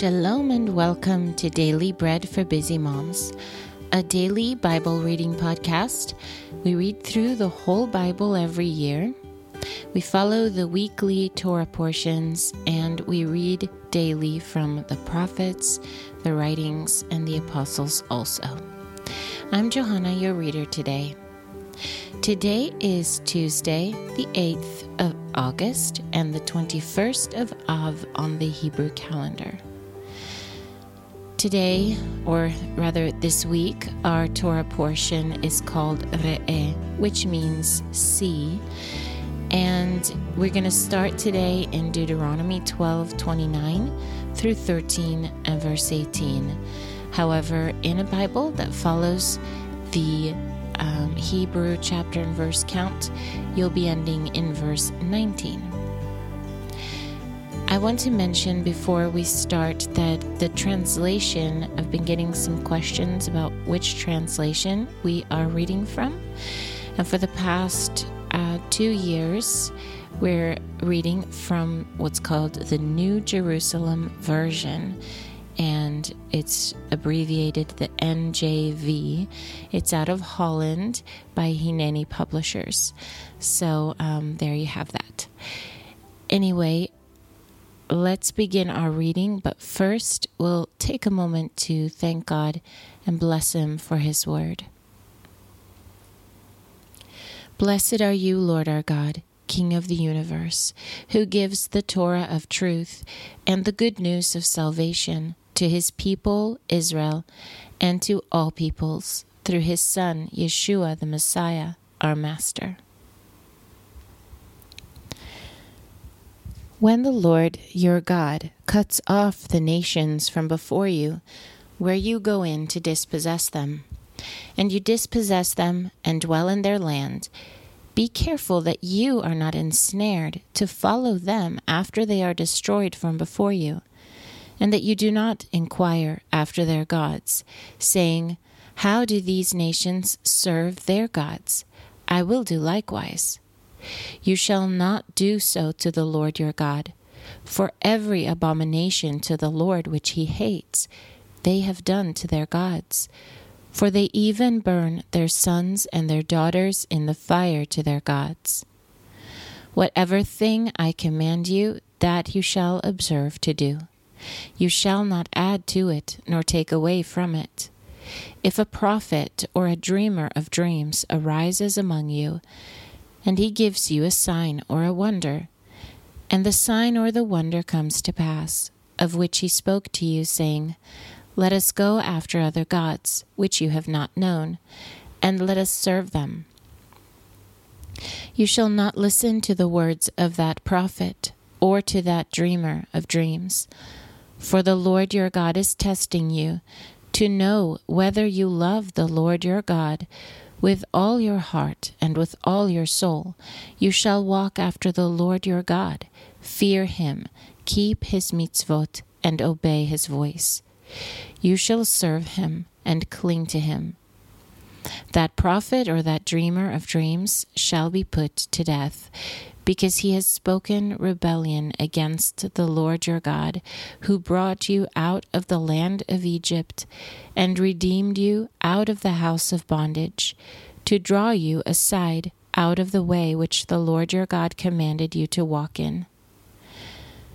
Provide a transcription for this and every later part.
Shalom and welcome to Daily Bread for Busy Moms, a daily Bible reading podcast. We read through the whole Bible every year. We follow the weekly Torah portions and we read daily from the prophets, the writings, and the apostles also. I'm Johanna, your reader today. Today is Tuesday, the 8th of August, and the 21st of Av on the Hebrew calendar. Today, or rather this week, our Torah portion is called Re'eh, which means see. And we're going to start today in Deuteronomy 12 29 through 13 and verse 18. However, in a Bible that follows the um, Hebrew chapter and verse count, you'll be ending in verse 19. I want to mention before we start that the translation, I've been getting some questions about which translation we are reading from. And for the past uh, two years, we're reading from what's called the New Jerusalem Version, and it's abbreviated the NJV. It's out of Holland by Hineni Publishers. So um, there you have that. Anyway, let's begin our reading, but first we'll take a moment to thank God and bless Him for His word. Blessed are you, Lord our God, King of the universe, who gives the Torah of truth and the good news of salvation to His people, Israel, and to all peoples, through His Son, Yeshua the Messiah, our Master. When the Lord your God cuts off the nations from before you, where you go in to dispossess them, and you dispossess them and dwell in their land, be careful that you are not ensnared to follow them after they are destroyed from before you, and that you do not inquire after their gods, saying, How do these nations serve their gods? I will do likewise. You shall not do so to the Lord your God. For every abomination to the Lord which he hates, they have done to their gods. For they even burn their sons and their daughters in the fire to their gods. Whatever thing I command you, that you shall observe to do. You shall not add to it, nor take away from it. If a prophet or a dreamer of dreams arises among you, and he gives you a sign or a wonder. And the sign or the wonder comes to pass, of which he spoke to you, saying, Let us go after other gods, which you have not known, and let us serve them. You shall not listen to the words of that prophet, or to that dreamer of dreams. For the Lord your God is testing you, to know whether you love the Lord your God with all your heart and with all your soul, you shall walk after the Lord your God. Fear him, keep his mitzvot, and obey his voice. You shall serve him and cling to him. That prophet or that dreamer of dreams shall be put to death because he has spoken rebellion against the Lord your God, who brought you out of the land of Egypt and redeemed you out of the house of bondage, to draw you aside out of the way which the Lord your God commanded you to walk in.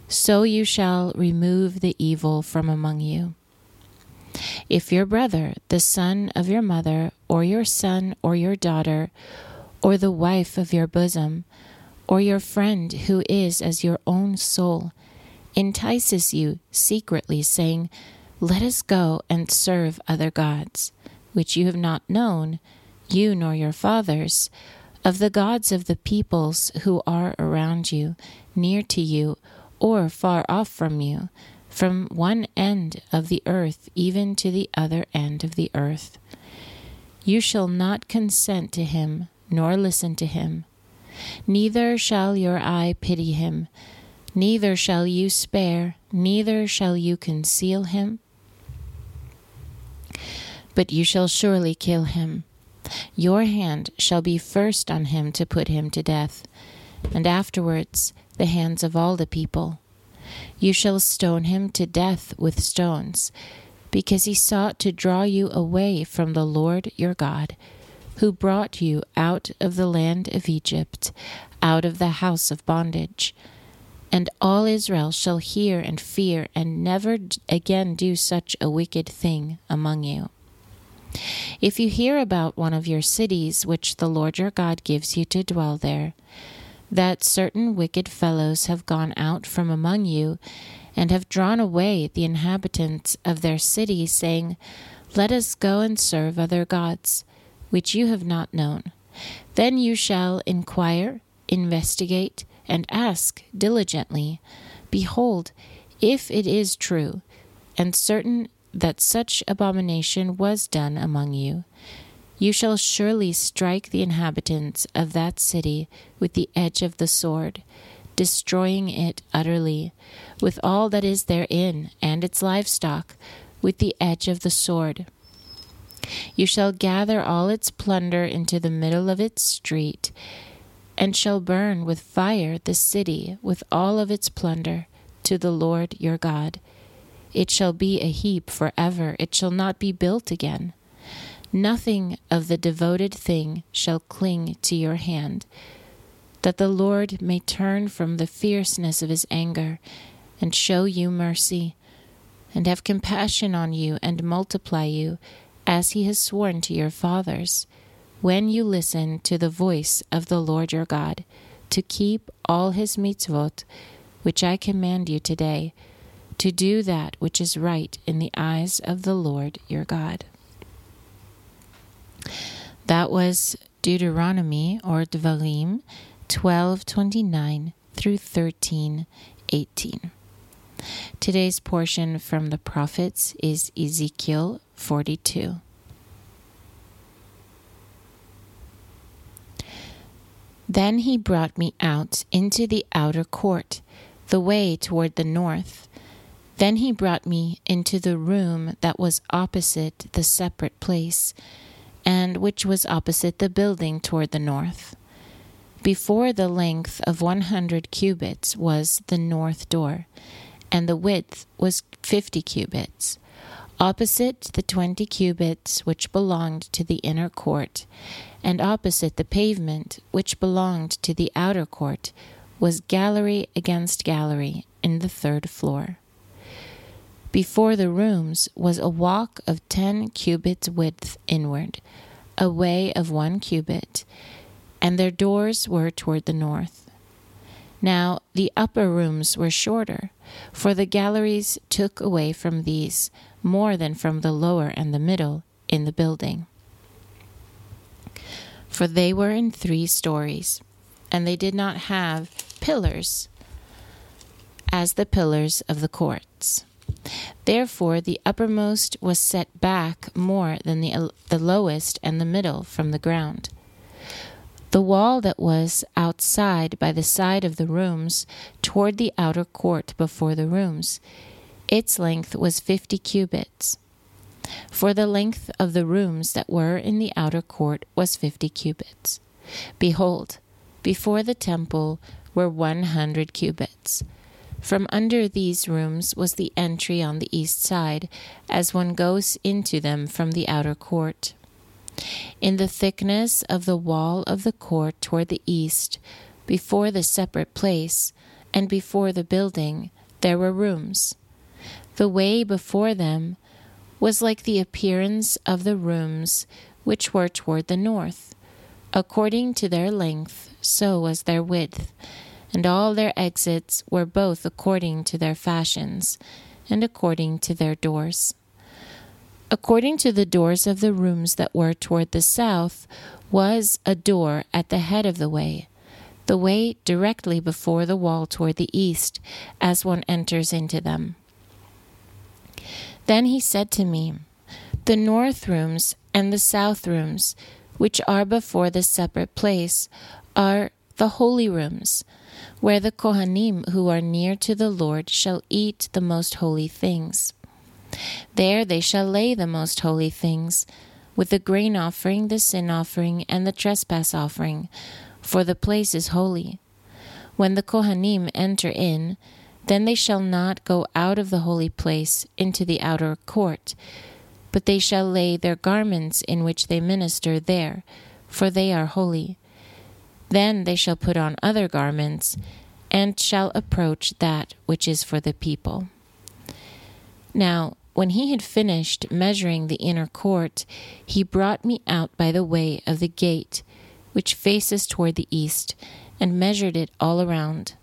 So you shall remove the evil from among you. If your brother, the son of your mother, or your son or your daughter, or the wife of your bosom, or your friend who is as your own soul entices you secretly, saying, Let us go and serve other gods, which you have not known, you nor your fathers, of the gods of the peoples who are around you, near to you, or far off from you, from one end of the earth even to the other end of the earth. You shall not consent to him, nor listen to him Neither shall your eye pity him, neither shall you spare, neither shall you conceal him. But you shall surely kill him. Your hand shall be first on him to put him to death, and afterwards the hands of all the people. You shall stone him to death with stones, because he sought to draw you away from the Lord your God, who brought you out of the land of Egypt, out of the house of bondage. And all Israel shall hear and fear, and never again do such a wicked thing among you. If you hear about one of your cities which the Lord your God gives you to dwell there, that certain wicked fellows have gone out from among you, and have drawn away the inhabitants of their city, saying, Let us go and serve other gods, which you have not known. Then you shall inquire, investigate, and ask diligently, Behold, if it is true, and certain that such abomination was done among you, you shall surely strike the inhabitants of that city with the edge of the sword, destroying it utterly, with all that is therein, and its livestock, with the edge of the sword. You shall gather all its plunder into the middle of its street, and shall burn with fire the city with all of its plunder to the Lord your God. It shall be a heap for ever, it shall not be built again. Nothing of the devoted thing shall cling to your hand, that the Lord may turn from the fierceness of his anger and show you mercy, and have compassion on you and multiply you, as he has sworn to your fathers, when you listen to the voice of the Lord your God, to keep all his mitzvot, which I command you today to do that which is right in the eyes of the Lord your God. That was Deuteronomy or Devarim 12:29 through 13:18. Today's portion from the prophets is Ezekiel 42. Then he brought me out into the outer court, the way toward the north then he brought me into the room that was opposite the separate place, and which was opposite the building toward the north. Before the length of one hundred cubits was the north door, and the width was fifty cubits. Opposite the twenty cubits which belonged to the inner court, and opposite the pavement which belonged to the outer court, was gallery against gallery in the third floor. Before the rooms was a walk of ten cubits width inward, a way of one cubit, and their doors were toward the north. Now the upper rooms were shorter, for the galleries took away from these more than from the lower and the middle in the building. For they were in three stories, and they did not have pillars as the pillars of the courts. Therefore, the uppermost was set back more than the, the lowest and the middle from the ground. The wall that was outside by the side of the rooms toward the outer court before the rooms, its length was fifty cubits. For the length of the rooms that were in the outer court was fifty cubits. Behold, before the temple were one hundred cubits. From under these rooms was the entry on the east side, as one goes into them from the outer court. In the thickness of the wall of the court toward the east, before the separate place, and before the building, there were rooms. The way before them was like the appearance of the rooms which were toward the north. According to their length, so was their width and all their exits were both according to their fashions, and according to their doors. According to the doors of the rooms that were toward the south, was a door at the head of the way, the way directly before the wall toward the east, as one enters into them. Then he said to me, The north rooms and the south rooms, which are before the separate place, are the holy rooms where the Kohanim who are near to the Lord shall eat the most holy things. There they shall lay the most holy things, with the grain offering, the sin offering, and the trespass offering, for the place is holy. When the Kohanim enter in, Then they shall not go out of the holy place into the outer court, but they shall lay their garments in which they minister there, for they are holy. Then they shall put on other garments, and shall approach that which is for the people. Now, when he had finished measuring the inner court, he brought me out by the way of the gate, which faces toward the east, and measured it all around.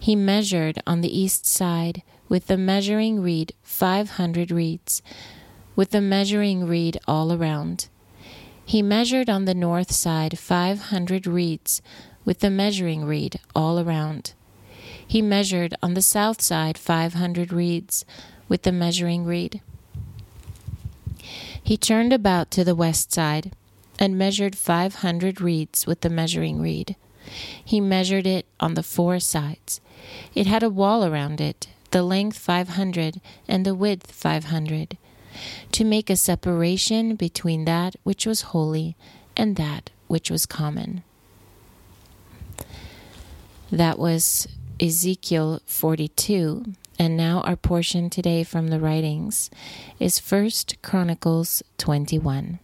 He measured on the east side with the measuring reed five hundred reeds, with the measuring reed all around. He measured on the north side five hundred reeds, with the measuring reed all around. He measured on the south side five hundred reeds, with the measuring reed. He turned about to the west side, and measured five hundred reeds with the measuring reed. He measured it on the four sides. It had a wall around it, the length five hundred, and the width five hundred, to make a separation between that which was holy and that which was common. That was Ezekiel 42. And now our portion today from the writings is First Chronicles 21.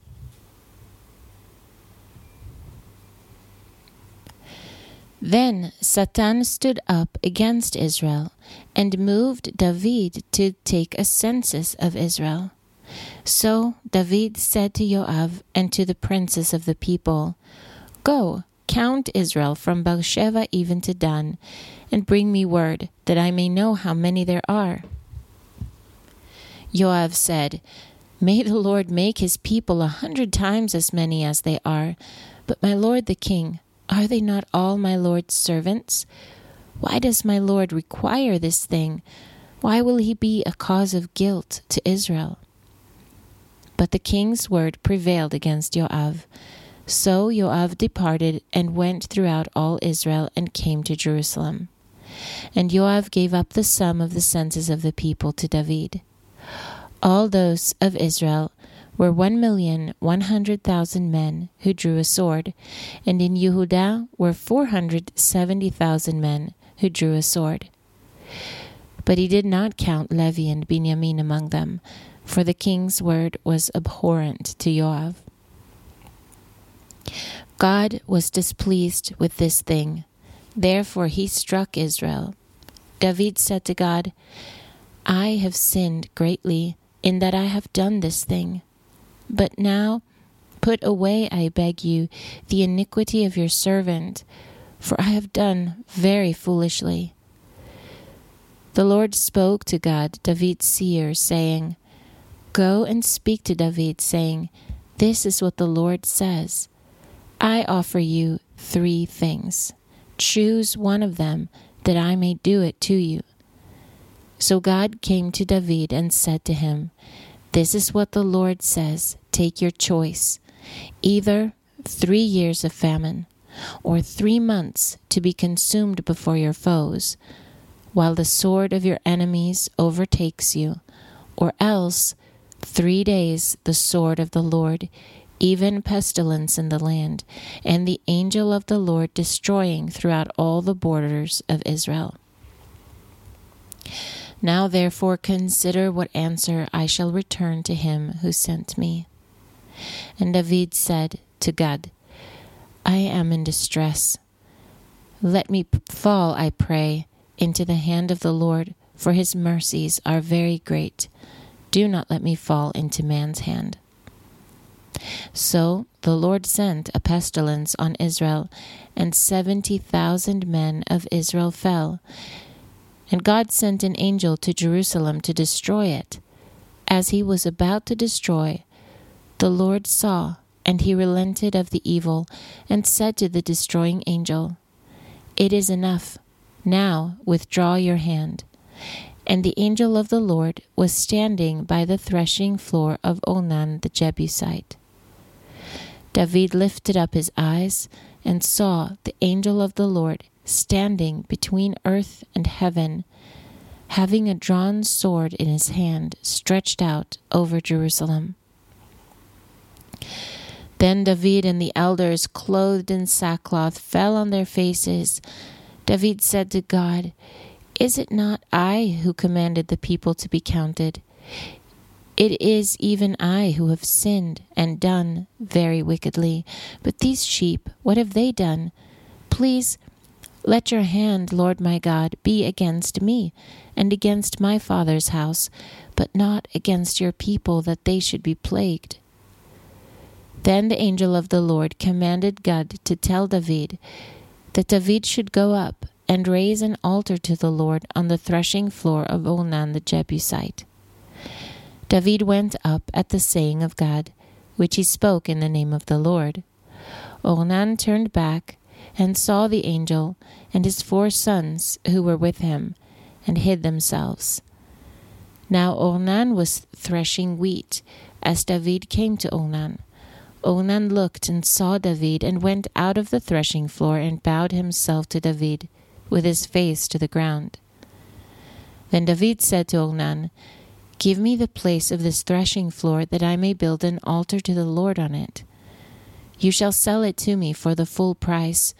Then Satan stood up against Israel and moved David to take a census of Israel. So David said to Joab and to the princes of the people, Go, count Israel from Beersheba even to Dan, and bring me word, that I may know how many there are. Joab said, May the Lord make his people a hundred times as many as they are. But my lord the king, are they not all my Lord's servants? Why does my Lord require this thing? Why will he be a cause of guilt to Israel? But the king's word prevailed against Joab. So Joab departed and went throughout all Israel and came to Jerusalem. And Joab gave up the sum of the census of the people to David. All those of Israel were one million one hundred thousand men who drew a sword, and in Yehudah were four hundred seventy thousand men who drew a sword. But he did not count Levi and Benjamin among them, for the king's word was abhorrent to Joab. God was displeased with this thing, therefore he struck Israel. David said to Gad, I have sinned greatly in that I have done this thing. But now put away, I beg you, the iniquity of your servant, for I have done very foolishly. The Lord spoke to God, David's seer, saying, Go and speak to David, saying, This is what the Lord says I offer you three things. Choose one of them, that I may do it to you. So Gad came to David and said to him, This is what the Lord says take your choice either three years of famine or three months to be consumed before your foes, while the sword of your enemies overtakes you, or else three days the sword of the Lord, even pestilence in the land, and the angel of the Lord destroying throughout all the borders of Israel. Now therefore consider what answer I shall return to him who sent me. And David said to God, I am in distress. Let me fall, I pray, into the hand of the Lord, for his mercies are very great. Do not let me fall into man's hand. So the Lord sent a pestilence on Israel, and seventy thousand men of Israel fell. And God sent an angel to Jerusalem to destroy it. As he was about to destroy, the Lord saw, and he relented of the evil, and said to the destroying angel, It is enough. Now withdraw your hand. And the angel of the Lord was standing by the threshing floor of Ornan the Jebusite. David lifted up his eyes and saw the angel of the Lord standing between earth and heaven, having a drawn sword in his hand stretched out over Jerusalem. Then David and the elders, clothed in sackcloth, fell on their faces. David said to God, Is it not I who commanded the people to be counted? It is even I who have sinned and done very wickedly. But these sheep, what have they done? Please let your hand, Lord my God, be against me and against my father's house, but not against your people, that they should be plagued. Then the angel of the Lord commanded Gad to tell David that David should go up and raise an altar to the Lord on the threshing floor of Ornan the Jebusite. David went up at the saying of Gad, which he spoke in the name of the Lord. Ornan turned back and saw the angel and his four sons who were with him, and hid themselves. Now Ornan was threshing wheat as David came to Ornan. Ornan looked and saw David and went out of the threshing floor and bowed himself to David with his face to the ground. Then David said to Ornan, Give me the place of this threshing floor that I may build an altar to the Lord on it. You shall sell it to me for the full price,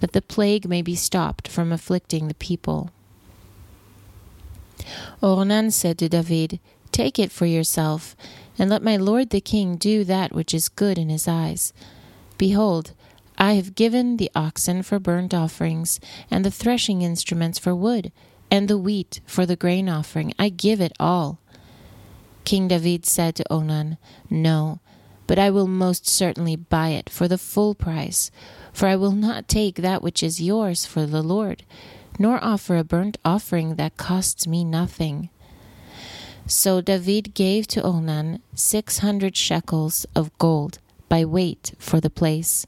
that the plague may be stopped from afflicting the people. Ornan said to David, Take it for yourself, and let my lord the king do that which is good in his eyes. Behold, I have given the oxen for burnt offerings, and the threshing instruments for wood, and the wheat for the grain offering. I give it all. King David said to Ornan, No, but I will most certainly buy it for the full price, for I will not take that which is yours for the Lord, nor offer a burnt offering that costs me nothing. So David gave to Ornan six hundred shekels of gold by weight for the place.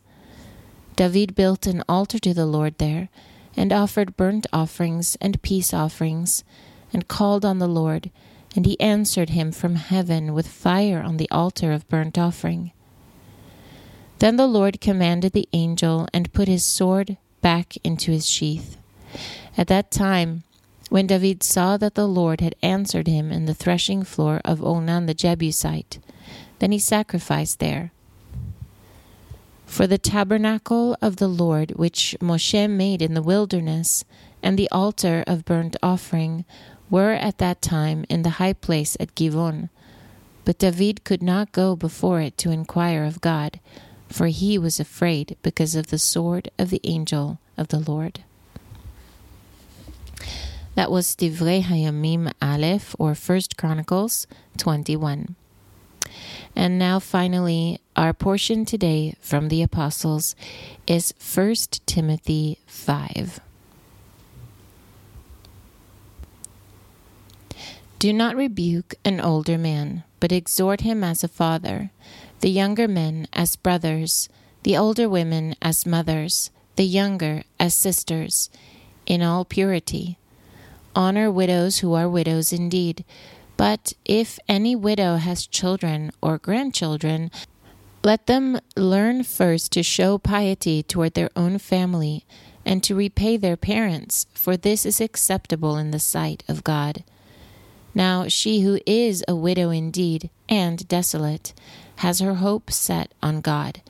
David built an altar to the Lord there, and offered burnt offerings and peace offerings, and called on the Lord and he answered him from heaven with fire on the altar of burnt offering. Then the Lord commanded the angel and put his sword back into his sheath. At that time, when David saw that the Lord had answered him in the threshing floor of Ornan the Jebusite, then he sacrificed there. For the tabernacle of the Lord which Moshe made in the wilderness, and the altar of burnt offering, were at that time in the high place at Givon. But David could not go before it to inquire of God, for he was afraid because of the sword of the angel of the Lord. That was Divrei Hayamim Aleph, or First Chronicles 21. And now, finally, our portion today from the Apostles is 1 Timothy 5. Do not rebuke an older man, but exhort him as a father, the younger men as brothers, the older women as mothers, the younger as sisters, in all purity. Honor widows who are widows indeed. But if any widow has children or grandchildren, let them learn first to show piety toward their own family and to repay their parents, for this is acceptable in the sight of God. Now she who is a widow indeed and desolate has her hope set on God,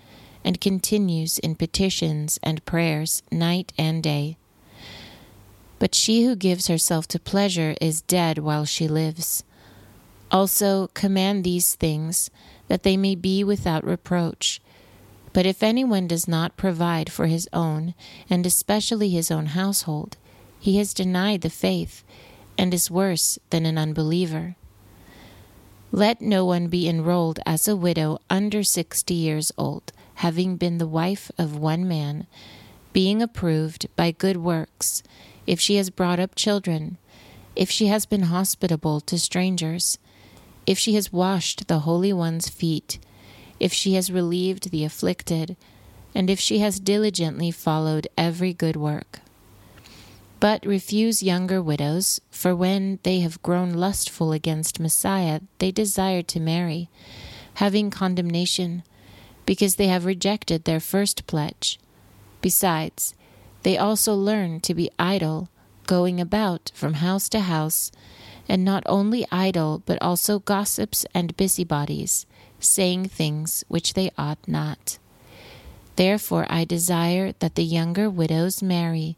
and continues in petitions and prayers night and day. But she who gives herself to pleasure is dead while she lives. Also command these things, that they may be without reproach. But if anyone does not provide for his own, and especially his own household, he has denied the faith and is worse than an unbeliever. Let no one be enrolled as a widow under sixty years old, having been the wife of one man, being approved by good works, if she has brought up children, if she has been hospitable to strangers, if she has washed the Holy One's feet, if she has relieved the afflicted, and if she has diligently followed every good work. But refuse younger widows, for when they have grown lustful against Messiah, they desire to marry, having condemnation, because they have rejected their first pledge. Besides, they also learn to be idle, going about from house to house, and not only idle, but also gossips and busybodies, saying things which they ought not. Therefore I desire that the younger widows marry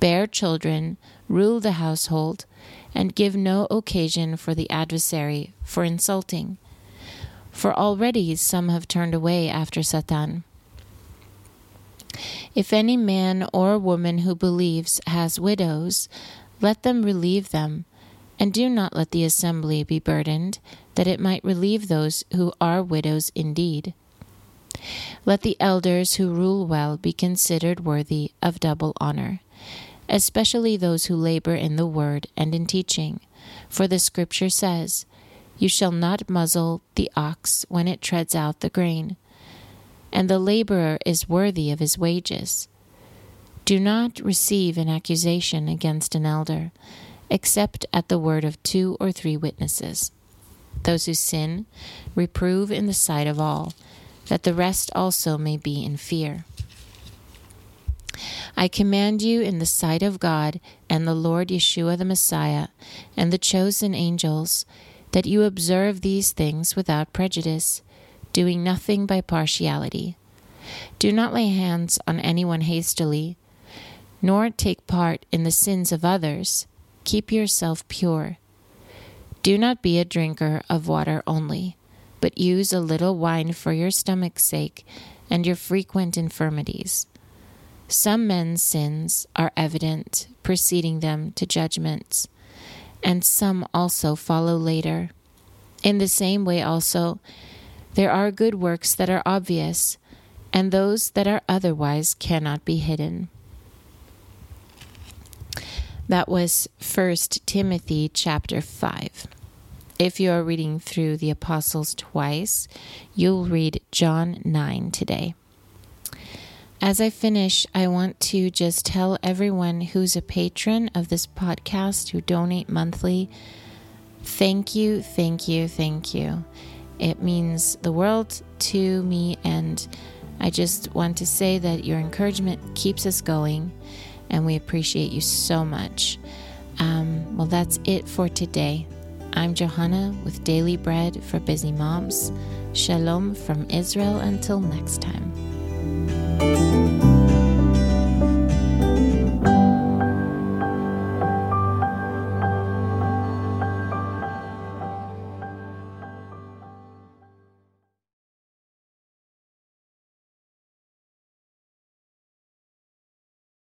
bear children, rule the household, and give no occasion for the adversary for insulting. For already some have turned away after Satan. If any man or woman who believes has widows, let them relieve them, and do not let the assembly be burdened, that it might relieve those who are widows indeed. Let the elders who rule well be considered worthy of double honor, especially those who labor in the word and in teaching. For the Scripture says, You shall not muzzle the ox when it treads out the grain, and the laborer is worthy of his wages. Do not receive an accusation against an elder, except at the word of two or three witnesses. Those who sin, reprove in the sight of all that the rest also may be in fear. I command you in the sight of God and the Lord Yeshua the Messiah and the chosen angels that you observe these things without prejudice, doing nothing by partiality. Do not lay hands on anyone hastily, nor take part in the sins of others. Keep yourself pure. Do not be a drinker of water only but use a little wine for your stomach's sake and your frequent infirmities. Some men's sins are evident, preceding them to judgments, and some also follow later. In the same way, also, there are good works that are obvious, and those that are otherwise cannot be hidden. That was 1 Timothy chapter 5. If you are reading through the Apostles twice, you'll read John 9 today. As I finish, I want to just tell everyone who's a patron of this podcast who donate monthly thank you, thank you, thank you. It means the world to me, and I just want to say that your encouragement keeps us going, and we appreciate you so much. Um, well, that's it for today. I'm Johanna with Daily Bread for Busy Moms. Shalom from Israel until next time.